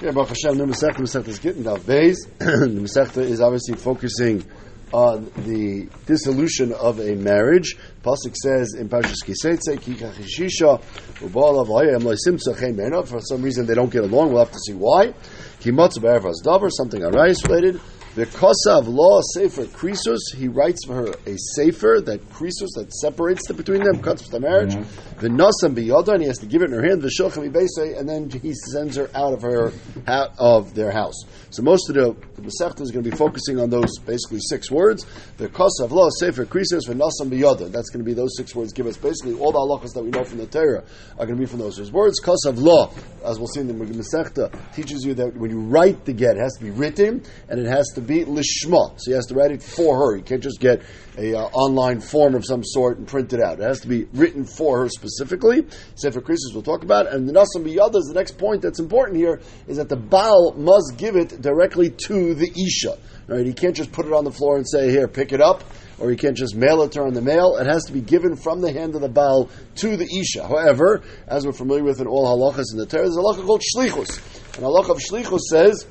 Yeah, Baruch Hashem, the Masechta, Masechta is getting Dav Beis. The Masechta is obviously focusing on the dissolution of a marriage. Pasuk says in Parshas Kisetze, Ki kachishisha, ubal avayim loisim tzachei mena. For some reason they don't get along. We'll have to see why. Ki matzu be'ervas davar, something Arayis related. The Kosa of Law Sefer Krisus, he writes for her a Sefer that Krisus that separates the, between them, cuts the marriage. The Biyoda, and he has to give it in her hand. The Shulchan Ibese, and then he sends her out of her out of their house. So most of the, the Masechta is going to be focusing on those basically six words. The Kosa of Law Sefer Krisus, the Nasam Biyoda. That's going to be those six words. Give us basically all the halachas that we know from the Torah are going to be from those six words. Kosa of Law, as we'll see in the Masechta, teaches you that when you write the get, it has to be written and it has to be lishma. So he has to write it for her. He can't just get a uh, online form of some sort and print it out. It has to be written for her specifically. Sefer Krisus we'll talk about. And the Nasam Biyada the next point that's important here is that the Baal must give it directly to the Isha. Right? He can't just put it on the floor and say, here, pick it up. Or he can't just mail it to her on the mail. It has to be given from the hand of the Baal to the Isha. However, as we're familiar with in all halachas in the Torah, there's a halacha called Shlichus. And a halacha of Shlichus says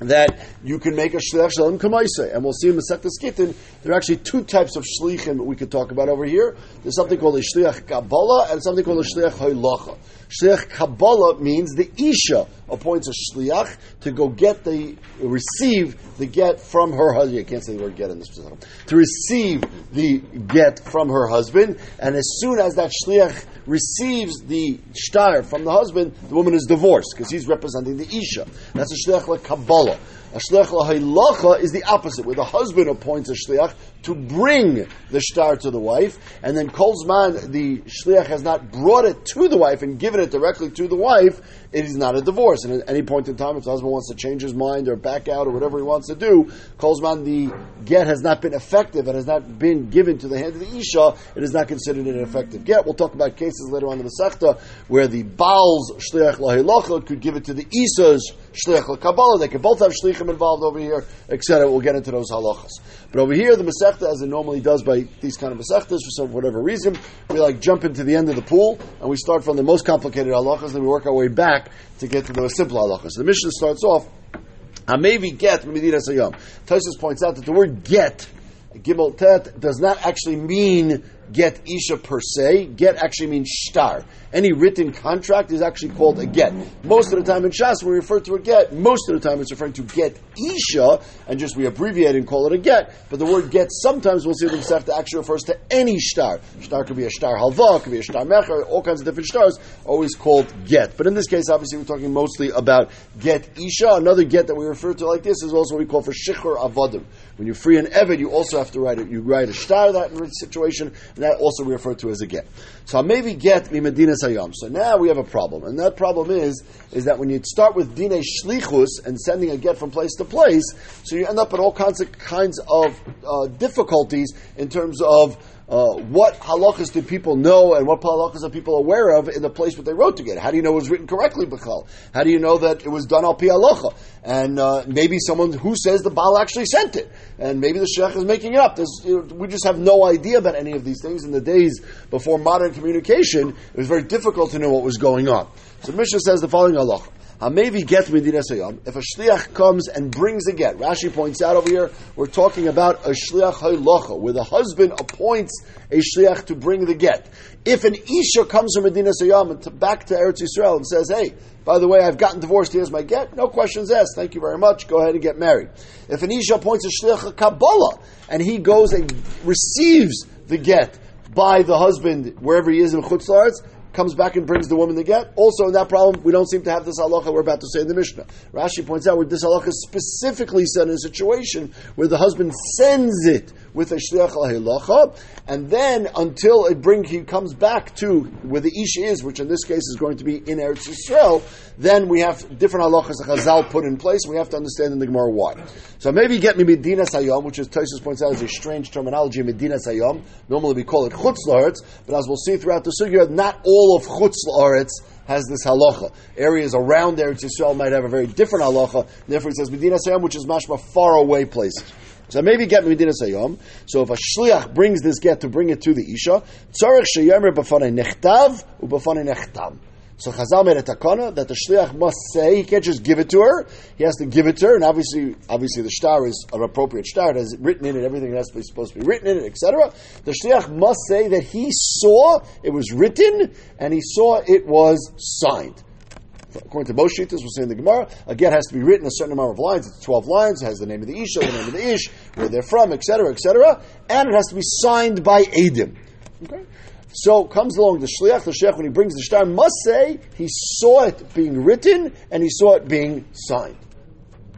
that you can make a shliach shalom kamaisa, and we'll see in Masechtas Gittin there are actually two types of shlichim we could talk about over here. There's something called a shliach kabbalah and something called a shliach hoylacha. Shliach kabbalah means the isha appoints a shliach to go get the receive the get from her husband. I can't say the word get in this position. To receive the get from her husband, and as soon as that shliach receives the shtar from the husband, the woman is divorced because he's representing the isha. That's a shliach like kabbalah. A shliach lahaylacha is the opposite, where the husband appoints a shliach to bring the shtar to the wife, and then kolzman the shliach has not brought it to the wife and given it directly to the wife. It is not a divorce. And at any point in time, if the husband wants to change his mind or back out or whatever he wants to do, kolzman the get has not been effective and has not been given to the hand of the isha. It is not considered an effective get. We'll talk about cases later on in the Masechta where the Baal's shliach lahaylacha could give it to the Isa's shliach kabbalah. They could both have shlichim involved over here, etc. We'll get into those halachas. But over here, the Masechta, as it normally does by these kind of Masechtas, for some whatever reason, we like jump into the end of the pool and we start from the most complicated halachas, then we work our way back to get to the simple halachas. The mission starts off. Hamevi get Medina Sayam. Tosis points out that the word get, Gimel Tet, does not actually mean get Isha per se. Get actually means shtar. Any written contract is actually called a get. Most of the time in Shas, when we refer to a get, most of the time it's referring to get Isha, and just we abbreviate and call it a get. But the word get sometimes we'll see the Masechta actually refers to any star. Star could be a star halva, could be a star mecher, all kinds of different stars, always called get. But in this case, obviously, we're talking mostly about get Isha. Another get that we refer to like this is also what we call for shichur avodim. When you're free an eved, you also have to write it. You write a shtar that in situation, and that also we refer to as a get. So maybe get mi medina sayam. So now we have a problem, and that problem is is that when you start with dine shlichus and sending a get from place to place, so you end up in all kinds of kinds of uh, difficulties in terms of uh, what halachas did people know and what halachas are people aware of in the place where they wrote to get? How do you know it was written correctly, Bechal? How do you know that it was done al pi halacha? And uh, maybe someone who says the Baal actually sent it, and maybe the Sheikh is making it up. You know, we just have no idea about any of these things. In the days before modern communication, it was very difficult to know what was going on. So Mishnah says the following halacha. Hamevi get medina sayam. If a shliach comes and brings a get, Rashi points out over here, we're talking about a shliach haylocha, where the husband appoints a shliach to bring the get. If an isha comes from medina to, back to Eretz Yisrael and says, "Hey, by the way, I've gotten divorced. Here's my get." No questions asked. Thank you very much. Go ahead and get married. If an isha appoints a shliach kabbalah and he goes and receives the get by the husband wherever he is in Chutz La'aretz, comes back and brings the woman the get. Also, in that problem, we don't seem to have this halacha we're about to say in the Mishnah. Rashi points out where this halacha specifically said in a situation where the husband sends it with a shliach halacha, and then until it bring he comes back to where the ish is, which in this case is going to be in Eretz Yisrael, then we have different halachas that Chazal put in place. We have to understand in the Gemara why. So maybe get me Medina Sayom, which is Tosis points out is a strange terminology. Medina Sayom. Normally we call it Chutz La'aretz, but as we'll see throughout the sugya, not all of Chutz La'aretz has this halacha. Areas around Eretz Yisrael might have a very different halacha. Therefore, it says Medina Sayom, which is mashma far away places. So maybe get Medina Sayom. So if a shliach brings this get to bring it to the isha, tzarich sheyemer b'fanei nechtav u'b'fanei nechtam. So Chazal made a takana that the shliach must say he can't just give it to her. He has to give it to her, and obviously, obviously the star is an appropriate star. It has written in it everything that's supposed to be written in it, etc. The shliach must say that he saw it was written and he saw it was signed. According to most shitas, we'll say in the Gemara, a get has to be written a certain amount of lines. It's twelve lines. It has the name of the isha, the name of the ish, where they're from, etc., etc., and it has to be signed by Adim. Okay. So comes along the shliach. The shliach, when he brings the star, must say he saw it being written and he saw it being signed.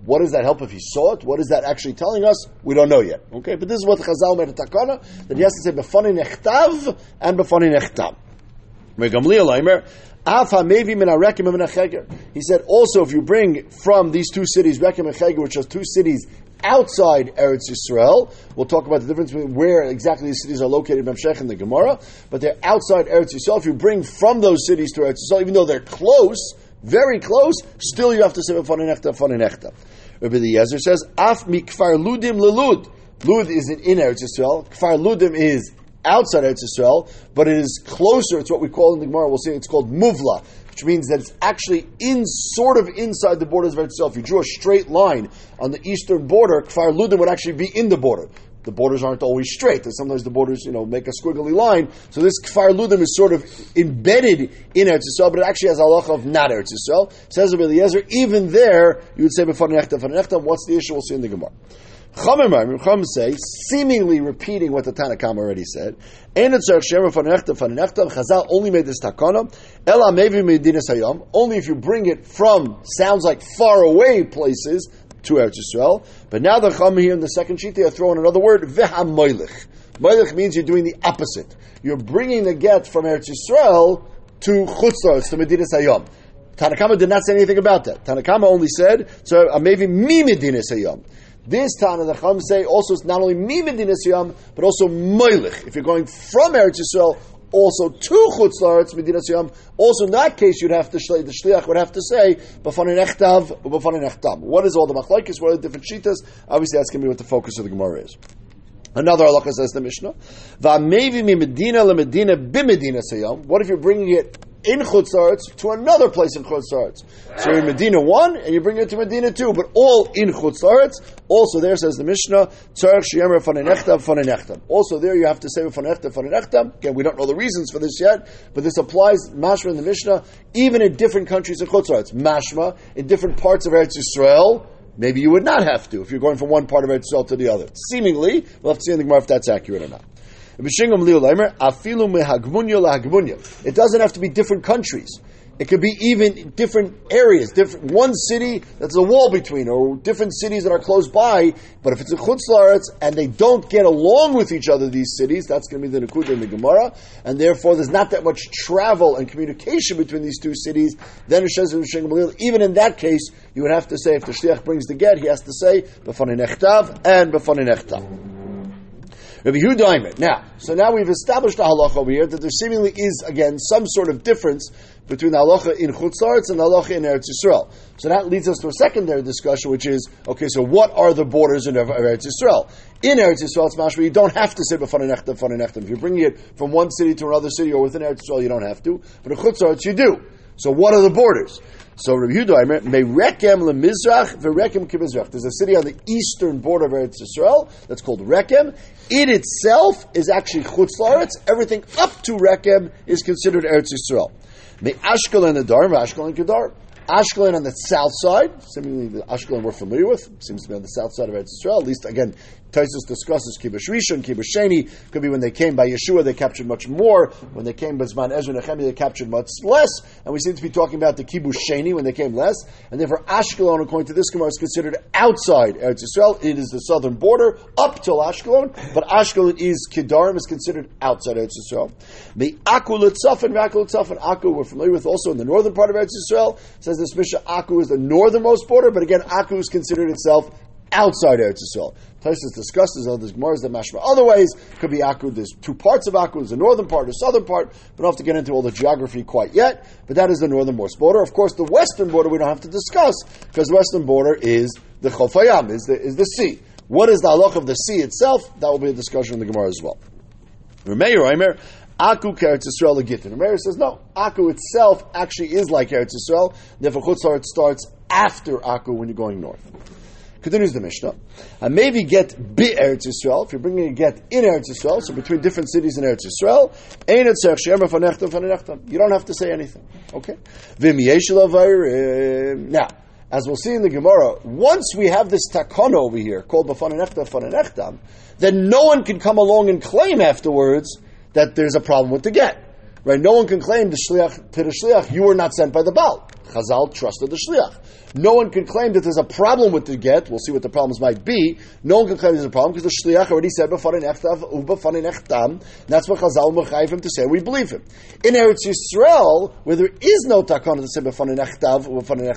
What does that help if he saw it? What is that actually telling us? We don't know yet. Okay, but this is what Chazal made a takana that he has to say befani nechtav and befani nechtam. He said also if you bring from these two cities, Rekem and Cheger, which are two cities outside Eretz Yisrael. We'll talk about the difference between where exactly these cities are located Memshech and the Gemara, but they're outside Eretz Yisrael. If you bring from those cities to Eretz Yisrael, even though they're close, very close, still you have to say Faninechta, Faninechta. Rabbi Eliezer says, Af mi kfar ludim lelud. Lud is in Eretz Yisrael. Kfar ludim is outside Eretz Yisrael, but it is closer. It's what we call in the Gemara. We'll say it's called muvla which means that it's actually in sort of inside the borders of itself. If you drew a straight line on the eastern border, Kfar Ludim would actually be in the border. The borders aren't always straight. And sometimes the borders, you know, make a squiggly line. So this Kfar Ludim is sort of embedded in Eretz Yisrael, but it actually has a halacha of not Eretz Yisrael. Says Rabbi Eliezer, even there, you would say What's the issue? We'll see in the Gemara. Chachamim say, seemingly repeating what the Tanakam already said, Chazal only made this takana, Ela mevi medinas hayam, only if you bring it from, sounds like far away places, to Eretz Yisrael. But now the Chachamim here in the second sheet, they are throwing another word, veha moilich. Means you're doing the opposite. You're bringing the get from Eretz Yisrael to Chutzlar, to Medinas Hayom. Tanakama did not say anything about that. Tanakama only said, so maybe mi Medinas Hayom. This Tana, the Chum say, also is not only Mimedin Yam, but also Moilich. If you're going from Eretz Yisrael also to Chutz Laretz Medina Yam, also in that case you'd have to the shliach would have to say b'fanin echtav b'fanin echtam. What is all the machlokes? What are the different shitas? Obviously, that's going to be what the focus of the Gemara is. Another halacha says the Mishnah, "Va'mevi mi Medina b'Medina sayam." What if you're bringing it in Chutzaretz to another place in Chutzaretz. So you're in Medina 1 and you bring it to Medina 2, but all in Chutzaretz. Also there says the Mishnah. Also there you have to say Fanenechtam Fanenechtam. Again, we don't know the reasons for this yet, but this applies, Mashma in the Mishnah, even in different countries in Chutzaretz. Mashma, in different parts of Eretz Yisrael, maybe you would not have to if you're going from one part of Eretz Yisrael to the other. Seemingly, we'll have to see in the Gemara if that's accurate or not. It doesn't have to be different countries. It could be even different areas, different one city that's a wall between, or different cities that are close by. But if it's a chutz and they don't get along with each other, these cities, that's going to be the Nakuda in the Gemara, and therefore there's not that much travel and communication between these two cities. Then it says even in that case, you would have to say if the shliach brings the get, he has to say b'fanin and b'fanin Rabbi Now, so now we've established the halacha over here that there seemingly is again some sort of difference between the halacha in Chutzlaritz and the halacha in Eretz Yisrael. So that leads us to a secondary discussion, which is okay. So what are the borders in Eretz Yisrael? In Eretz Yisrael, it's mashma. You don't have to say b'fanenechtem, fanenechtem. If you're bringing it from one city to another city or within Eretz Yisrael, you don't have to. But in Chutzlaritz, you do. So what are the borders? So Rabbi Yehuda. There's a city on the eastern border of Eretz Yisrael that's called Rekem. It itself is actually Chutz Laretz. Everything up to Rekem is considered Eretz Yisrael. Me Ashkelon Adar, Ashkelon Kedar. Ashkelon on the south side, seemingly the Ashkelon we're familiar with, seems to be on the south side of Eretz Yisrael. At least, again, Taisus discusses Kibush Rishon, Kibush Sheni. Could be when they came by Yeshua, they captured much more. When they came by Zman Ezra Nehemiah, they captured much less. And we seem to be talking about the Kibush Sheni when they came less. And therefore, Ashkelon, according to this Gemara, is considered outside Eretz Yisrael. It is the southern border up till Ashkelon, but Ashkelon is Kedarim is considered outside Eretz Yisrael. The Aku Litzafin, Aku Litzafin, Aku we're familiar with also in the northern part of Eretz Yisrael. says this Mishnah, Aku is the northernmost border, but again, Aku is considered itself outside Eretz Yisrael. Taisus discusses others Gemara's the mashma. Other ways could be Akud. There's two parts of Akud. There's the northern part, the southern part. We don't have to get into all the geography quite yet, but that is the northernmost border. Of course, the western border we don't have to discuss because the western border is the Chofayam, is the is the sea. What is the halach of the sea itself? That will be a discussion in the Gemara as well. Remeir Aimer, Aku Eretz Yisrael. And Meir says, no, Aku itself actually is like Eretz Yisrael. Therefore, Chutzlar starts after Aku when you're going north. Continues the Mishnah. And maybe get bi Eretz Yisrael. If you're bringing a get in Eretz Yisrael, so between different cities in Eretz Yisrael, you don't have to say anything. Okay. Now, as we'll see in the Gemara, once we have this takana over here called Bafanenechta, then no one can come along and claim afterwards that there's a problem with the get. Right? No one can claim the shliach to the shliach, you were not sent by the Baal. Chazal trusted the shliach. No one can claim that there's a problem with the get. We'll see what the problems might be. No one can claim there's a problem because the shliach already said b'farin echtav u'b'farin. That's what Chazal mechayiv him to say. We believe him. In Eretz Yisrael, where there is no takana to say b'farin echtav u'b'farin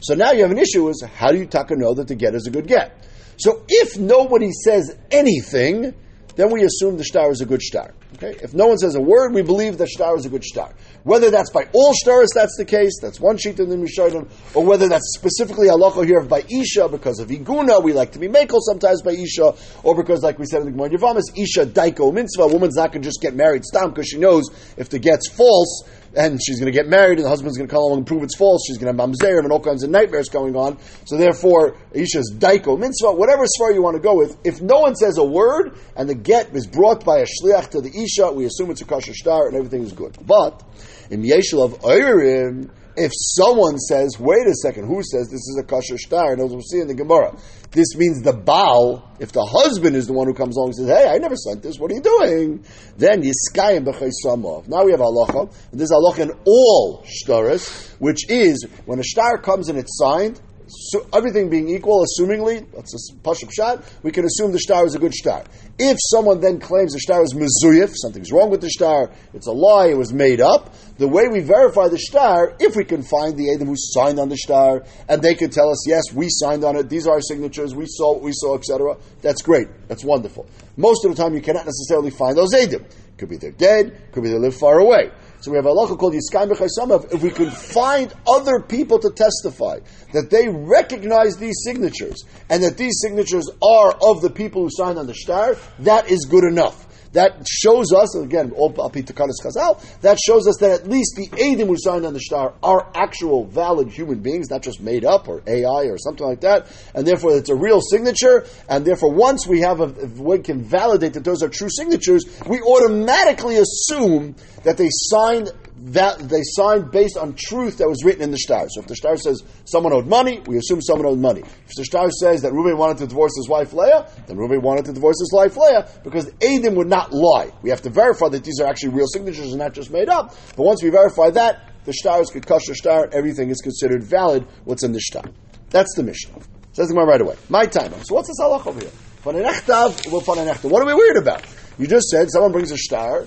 so now you have an issue: is how do you taka know that the get is a good get? So if nobody says anything, then we assume the star is a good star. Okay? If no one says a word, we believe that star is a good star. Whether that's by all stars, that's the case, that's one sheet in the Misharim, or whether that's specifically halacha here by Isha, because of Iguna, we like to be makel sometimes by Isha, or because, like we said in the Gemara Yavamas, Isha daiko mitzvah, a woman's not going to just get married stam, because she knows if the get's false, and she's going to get married, and the husband's going to come along and prove it's false. She's going to have mamzerim and all kinds of nightmares going on. So therefore, Isha's daiko mitzvah, whatever svar you want to go with. If no one says a word and the get is brought by a shliach to the Isha, we assume it's a kosher star and everything is good. But in Yeshul of Oirim, if someone says, wait a second, who says this is a kosher star? And as we'll see in the Gemara, this means the Baal, if the husband is the one who comes along and says, hey, I never sent this, what are you doing? Then Yiskayim b'chaysamov. Now we have halacha, and there's halacha in all shtaris, which is when a star comes and it's signed, so everything being equal, assumingly, that's a push-up shot, we can assume the star is a good star. If someone then claims the star is mezuyif, something's wrong with the star, it's a lie, it was made up, the way we verify the star, if we can find the Adam who signed on the star, and they can tell us, yes, we signed on it, these are our signatures, we saw what we saw, etc., that's great, that's wonderful. Most of the time, you cannot necessarily find those Adam. Could be they're dead, could be they live far away. So we have a halacha called Yiskayim B'chaysamav. If we could find other people to testify that they recognize these signatures and that these signatures are of the people who signed on the star, that is good enough. That shows us, again, all that shows us that at least the Adim who signed on the star are actual valid human beings, not just made up or AI or something like that, and therefore it's a real signature, and therefore once we have a, we can validate that those are true signatures, we automatically assume that they signed that they signed based on truth that was written in the star. So if the star says someone owed money, we assume someone owed money. If the star says that Reuben wanted to divorce his wife Leah, then Reuben wanted to divorce his wife Leah because Adim would not lie. We have to verify that these are actually real signatures and not just made up. But once we verify that, the star is kosher star, everything is considered valid. What's in the star? That's the Mishnah. Says the right away. My time. So what's this halach over here? What are we worried about? You just said someone brings a star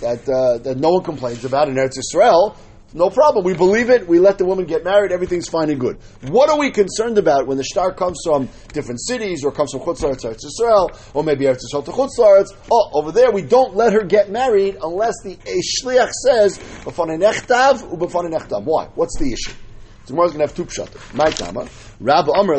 that uh, that no one complains about in Eretz Yisrael. No problem. We believe it. We let the woman get married. Everything's fine and good. What are we concerned about when the star comes from different cities or comes from Chutz Laretz Eretz Yisrael or maybe Eretz Yisrael to Chutz Laretz? Oh, over there we don't let her get married unless the shliach says Why? What's the issue? Tomorrow's going to have two pshat. My tama. Rabbi Amr.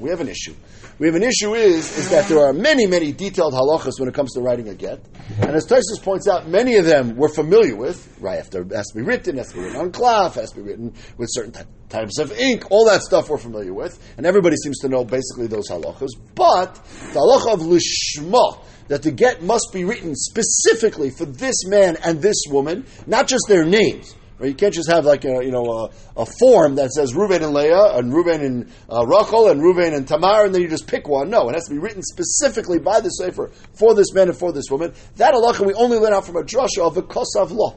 We have an issue. We have an issue is, is that there are many, many detailed halachas when it comes to writing a get. And as Tysus points out, many of them we're familiar with, right? After has to be written, has to be written on cloth, has to be written with certain t- types of ink, all that stuff we're familiar with. And everybody seems to know basically those halachas. But the halacha of lishma, that the get must be written specifically for this man and this woman, not just their names. Right? You can't just have like a you know a, a form that says Reuven and Leah and Reuven and uh, Rachel and Reuven and Tamar, and then you just pick one. No, it has to be written specifically by the sefer for this man and for this woman. That halacha we only learn out from a drasha of a kosav law.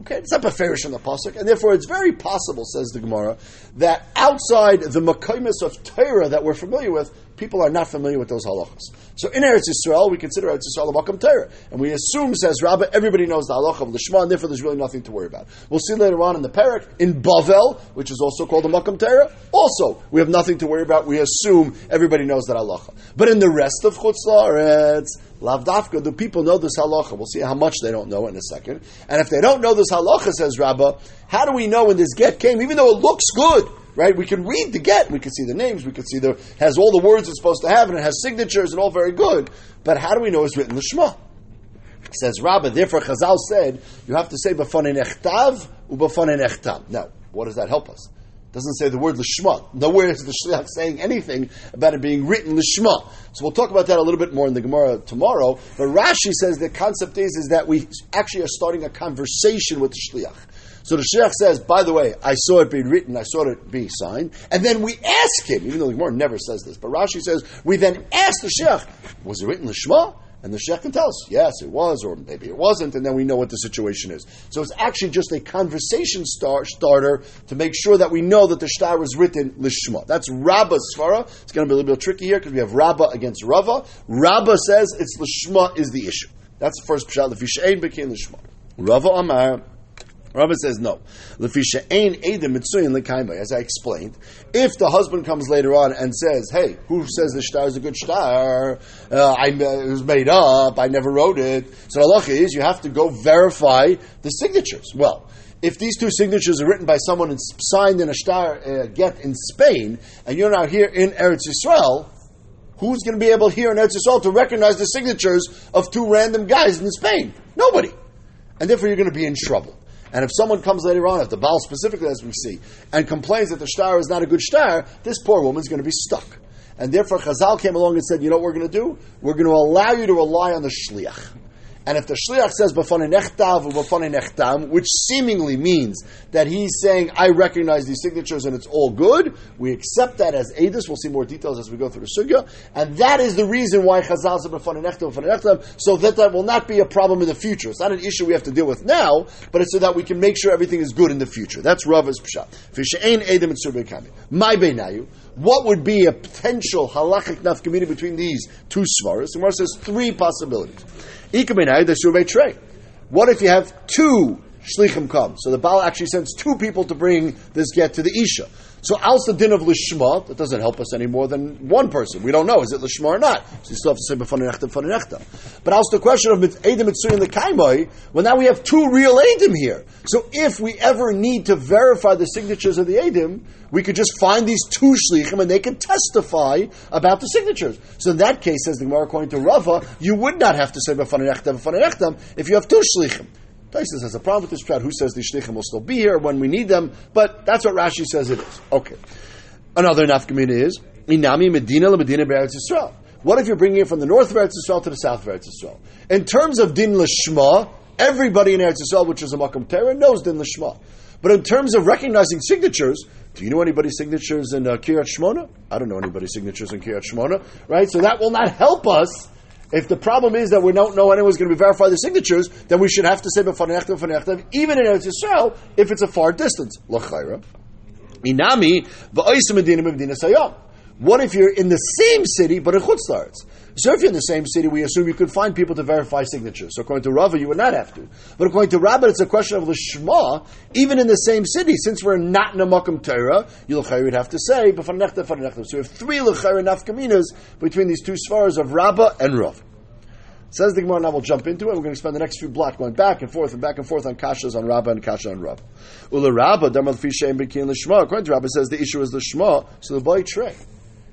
Okay, it's not beferish in the pasuk, and therefore it's very possible, says the Gemara, that outside the makaimis of Torah that we're familiar with, people are not familiar with those halachas. So in Eretz Yisrael, we consider Eretz Yisrael a makam Torah, and we assume, says Rabbah, everybody knows the halacha of Lishma, and therefore there's really nothing to worry about. We'll see later on in the parak in Bavel, which is also called the makam Torah. Also, we have nothing to worry about. We assume everybody knows that halacha. But in the rest of Chutz La'aretz, Lavdafka, do people know this halacha? We'll see how much they don't know in a second. And if they don't know this halacha, says Rabbah, how do we know when this get came, even though it looks good? Right? We can read the get, we can see the names, we can see the has all the words it's supposed to have, and it has signatures and all very good. But how do we know it's written the Shema? Says Rabbah, therefore Chazal said, you have to say b'fanin echtav u'b'fanin echtam. Now, what does that help us? It doesn't say the word lishma. Nowhere is the shliach saying anything about it being written lishma. So we'll talk about that a little bit more in the Gemara tomorrow. But Rashi says the concept is, is that we actually are starting a conversation with the shliach. So the shliach says, by the way, I saw it being written, I saw it being signed, and then we ask him, even though the Gemara never says this, but Rashi says, we then ask the shliach, was it written lishma? And the Sheikh can tell us, yes, it was, or maybe it wasn't, and then we know what the situation is. So it's actually just a conversation star- starter to make sure that we know that the star was written lishma. That's Rabbah's svara. It's going to be a little bit tricky here because we have Rabbah against Rava. Rabbah says it's lishma is the issue. That's the first pshat. The fishain became lishma. Rava Amar. Rabbi says no. Lefisha ain edim mitzuyin lekaimai. As I explained, if the husband comes later on and says, "Hey, who says the star is a good star? Uh, I, it was made up. I never wrote it." So the is you have to go verify the signatures. Well, if these two signatures are written by someone and signed in a star uh, get in Spain, and you're now here in Eretz Yisrael, who's going to be able here in Eretz Yisrael to recognize the signatures of two random guys in Spain? Nobody. And therefore, you're going to be in trouble. And if someone comes later on, if the Baal specifically, as we see, and complains that the star is not a good star, this poor woman's going to be stuck. And therefore, Chazal came along and said, you know what we're going to do? We're going to allow you to rely on the shliach. And if the shliach says nechtav nechtam, which seemingly means that he's saying, I recognize these signatures and it's all good, we accept that as edus. We'll see more details as we go through the sugya. And that is the reason why chazal said nechtav nechtam, so that that will not be a problem in the future. It's not an issue we have to deal with now, but it's so that we can make sure everything is good in the future. That's Rava's pshat. My beinayu. What would be a potential halachic nafkamina between these two svaras? The Gemara says three possibilities. What if you have two shlichim come? So the Baal actually sends two people to bring this get to the Isha. So als the din of lishma, that doesn't help us any more than one person. We don't know, is it lishma or not? So you still have to say b'fanenechta, b'fanenechta. But als the question of edim mitzui and the kaimai, well now we have two real edim here. So if we ever need to verify the signatures of the edim, we could just find these two shlichim and they can testify about the signatures. So in that case, says the Gemara according to Rava, you would not have to say b'fanenechta, b'fanenechta if you have two shlichim. Taisus has a problem with this pshat. Who says the shlichim will still be here when we need them? But that's what Rashi says it is. Okay. Another nafkamina is inami medina medina be'eretz Yisrael. What if you're bringing it from the north of Eretz Yisrael to the south of Eretz Yisrael? In terms of din lishma, everybody in Eretz Yisrael, which is a makom Torah, knows din lishma. But in terms of recognizing signatures, do you know anybody's signatures in uh, Kiryat Shmona? I don't know anybody's signatures in Kiryat Shmona, right? So that will not help us if the problem is that we don't know anyone's going to verify the signatures, then we should have to say b'fanechtem b'fanechtem, even in Eretz Yisrael, if it's a far distance. L'chayra. Inami v'oisim medina medina sayam. What if you're in the same city but in Chutz So if you're in the same city, we assume you could find people to verify signatures. So according to Rava, you would not have to. But according to Rabbah, it's a question of the Shema, even in the same city. Since we're not in a Makam Torah, you would have to say, So we have three L'chayra nafkaminas between these two svaras of Rabbah and Rav. Says the Gemara, now we'll jump into it. We're going to spend the next few blocks going back and forth and back and forth on kashas on Rabbah and kasha on Rav. Ula Rabbah, Damal Fishem Bekin Lishma. According to Rabbah, says the issue is the Shema, so the boy tray.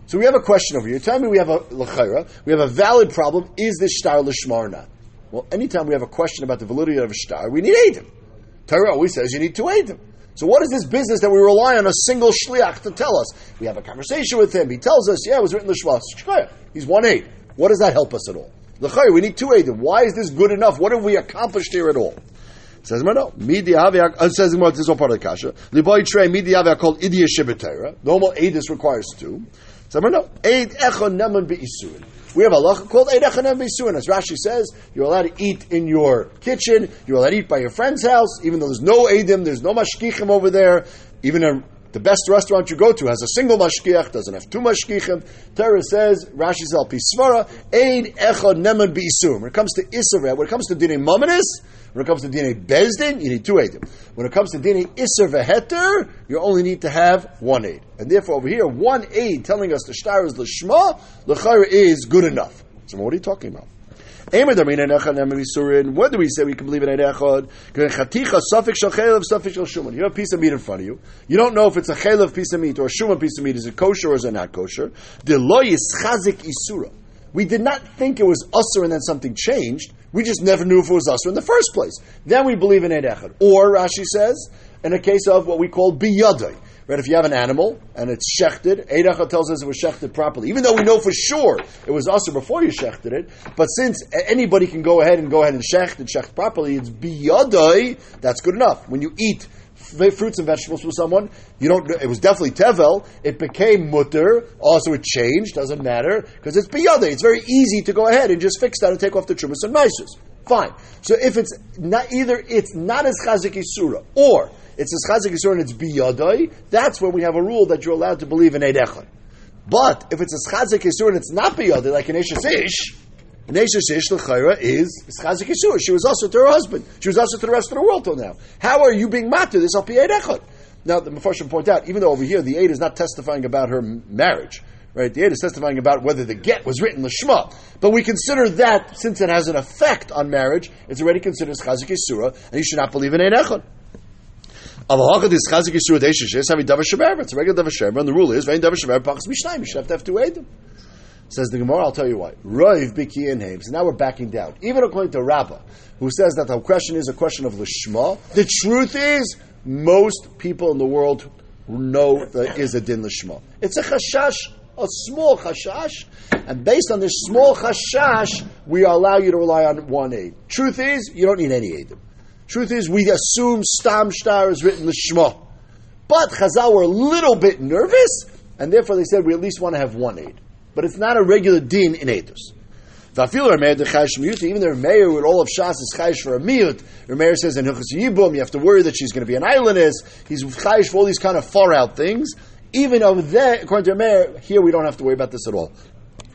So we have a question over here. You're me we have a l'chayra, we have a valid problem. Is this star lishma or not? Well, anytime we have a question about the validity of a star, we need Adam. Torah always says you need two Adam. So what is this business that we rely on a single shliach to tell us? We have a conversation with him. He tells us, yeah, it was written lishma. He's one aid. What does that help us at all? L'chayra, we need two Adam. Why is this good enough? What have we accomplished here at all? Says no. Midiavia uh, says this is all part of the kasha. Liboy trey midiavia called idia shibetera. Normal edis requires two. So no, Echon Neman Be'isurin. We have a law called Eid Echon Neman Be'isurin. As Rashi says, you're allowed to eat in your kitchen, you're allowed to eat by your friend's house, even though there's no Eidim, there's no Mashkichim over there, even a, the best restaurant you go to has a single mashkiach, doesn't have two mashkichim. Torah says, Rashi's al pisvara, Eid Echad Neman Be'isurim. When it comes to Isra, when it comes to Dinei Mominis, when it comes to Dinei Bezdin, you need two Eidim. When it comes to Dinei Isser Veheter, you only need to have one aid. And therefore over here, one aid telling us the shtar is Lishma, the is good enough. So what are you talking about? What do we say we can believe in Ein Echad? You have a piece of meat in front of you. You don't know if it's a chaylev piece of meat or a shuman piece of meat. Is it kosher or is it not kosher? We did not think it was usher and then something changed. We just never knew if it was us in the first place. Then we believe in Eid Echad. Or, Rashi says, in a case of what we call biyadai. Right, if you have an animal and it's shechted, Eid Echad tells us it was shechted properly. Even though we know for sure it was usher before you shechted it, but since anybody can go ahead and go ahead and shecht and shecht properly, it's biyadai, that's good enough. When you eat fruits and vegetables for someone. You don't. It was definitely tevel. It became mutter. Also, it changed. Doesn't matter because it's biyade. It's very easy to go ahead and just fix that and take off the trumas and mices. Fine. So if it's not either, it's not as chazik isura, or it's as chazik isura and it's biyadai. That's when we have a rule that you're allowed to believe in eidechad. But if it's a chazik isura and it's not biyadai, like an eshes ish. Nesha Shish L'chaira is Chazik Yisur. She was also to her husband. She was also to the rest of the world till now. How are you being matter this al echad? Now, the Mepharshim point out, even though over here the aid is not testifying about her marriage, right? The aid is testifying about whether the get was written the l'shma. But we consider that, since it has an effect on marriage, it's already considered chazik yisura, and you should not believe in ein echad. Yisura deishishes, having davar shemer, it's a regular davar shemer, and the rule is, vein davar shemer, pachas mishnayim, you should have to have two aidim. Says the Gemara, I'll tell you why. Roiv biki and So now we're backing down. Even according to Rabbah, who says that the question is a question of lishma, the truth is most people in the world know there is a din lishma. It's a chashash, a small chashash, and based on this small chashash, we allow you to rely on one aid. Truth is, you don't need any aid. Truth is, we assume stam shtar is written lishma. But Chazal were a little bit nervous, and therefore they said we at least want to have one aid but it's not a regular din in Eidos. Even the mayor with all of Shas is chayish for a miyut. Rameir says in Hilchas Yibum, you have to worry that she's going to be an islandess. He's chayish for all these kind of far out things. Even over there, according to Rameir, here we don't have to worry about this at all.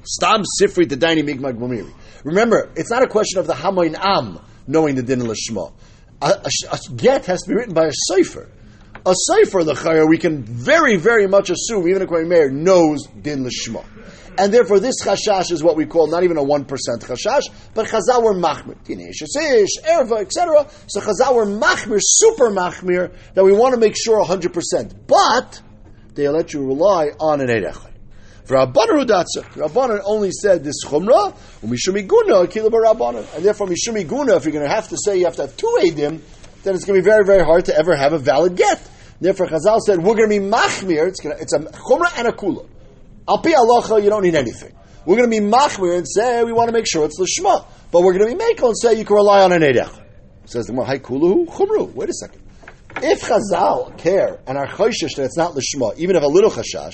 Stam Sifri the Daini Migmag. Remember, it's not a question of the Hamayin Am knowing the din Lishma. A, a, get has to be written by a cipher. A cipher, the chayah, we can very, very much assume, even according to Meir, knows din Lishma and therefore this chashash is what we call not even a one percent chashash, but chazal machmir, ish, erva, etc. So chazal machmir, super machmir, that we want to make sure hundred percent. But they let you rely on an erechai. For Rabbanan Rudatza, Rabbanan only said this chumrah, umishumi guna akila Rabbanan, and therefore mishumi guna. If you're going to have to say you have to have two edim, then it's going to be very very hard to ever have a valid get. Therefore, Chazal said we're going to be machmir. It's, going to, it's a chumrah and a kula. Al pi alocha, you don't need anything. We're going to be machmir and say we want to make sure it's the shema, but we're going to be makel and say you can rely on an edech. Says the Gemara, kulu chumru. Wait a second. If Chazal care and are choishish that it's not lishma, even if a little chashash,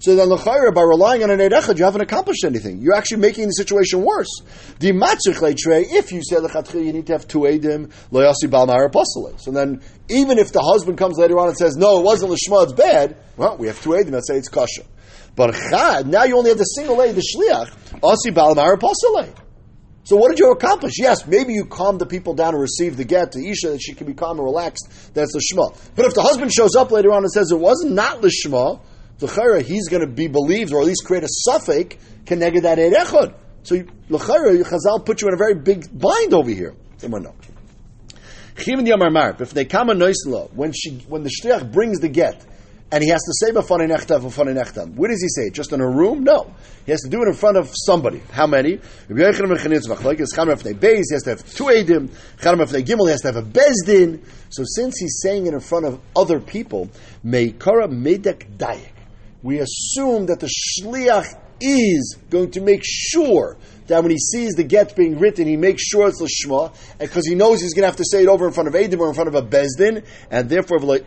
so then l'chayra by relying on an edechad, you haven't accomplished anything. You're actually making the situation worse. The matzich trey, if you say lechatchil, you need to have two edim loyasi bal apostole. So then, even if the husband comes later on and says, "No, it wasn't lishma, it's bad," well, we have two edim that say it's kosher. But chad, now you only have the single A, the shliach, asi balamar apostle. So what did you accomplish? Yes, maybe you calmed the people down and received the get to Isha that she can be calm and relaxed. That's the shema. But if the husband shows up later on and says it wasn't not the shema, the chayra he's going to be believed or at least create a suffix connected that echad. So l'chayra Chazal put you in a very big bind over here. Someone know. If they come a when she when the shliach brings the get and he has to say b'fanei nechtam b'fanei nechtam. Where does he say? Just in a room? No. He has to do it in front of somebody. How many? He has to have two edim. Gimel, he has to have a bezdin. So since he's saying it in front of other people, meikara medek dayak. We assume that the shliach is going to make sure that when he sees the get being written, he makes sure it's lishma, because he knows he's going to have to say it over in front of Edim or in front of a bezdin, and therefore, we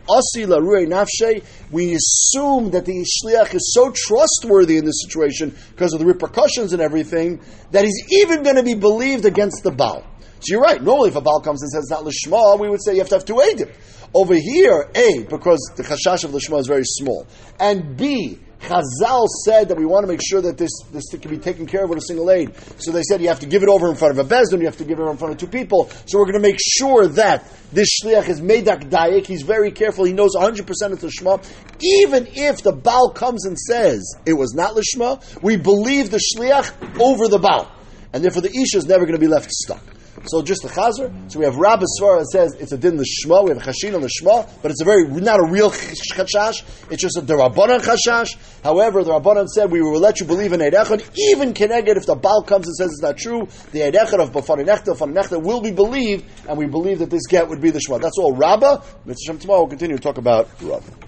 assume that the shliach is so trustworthy in this situation because of the repercussions and everything that he's even going to be believed against the Baal. So you're right. Normally, if a Baal comes and says it's not lishma, we would say you have to have two Edim. Over here, A, because the chashash of lishma is very small, and B, Chazal said that we want to make sure that this, this can be taken care of with a single aid. So they said you have to give it over in front of a bezdin, you have to give it over in front of two people. So we're going to make sure that this shliach is medak dayik. He's very careful. He knows 100% it's lishma. Even if the Baal comes and says it was not lishma, we believe the shliach over the Baal. And therefore the Isha is never going to be left stuck. So just the chazer. So we have Rabbi Svara that says it's a din l'shma. We have a chashin on the shma, but it's a very not a real chashash. It's just a derabanan chashash. However, the rabbanan said we will let you believe in Eid even keneged if the Baal comes and says it's not true. The Eid of Bafani Nechta, will be believed, and we believe that this get would be the shma. That's all. Rabba. Mitzvah tomorrow we'll continue to talk about Rabba.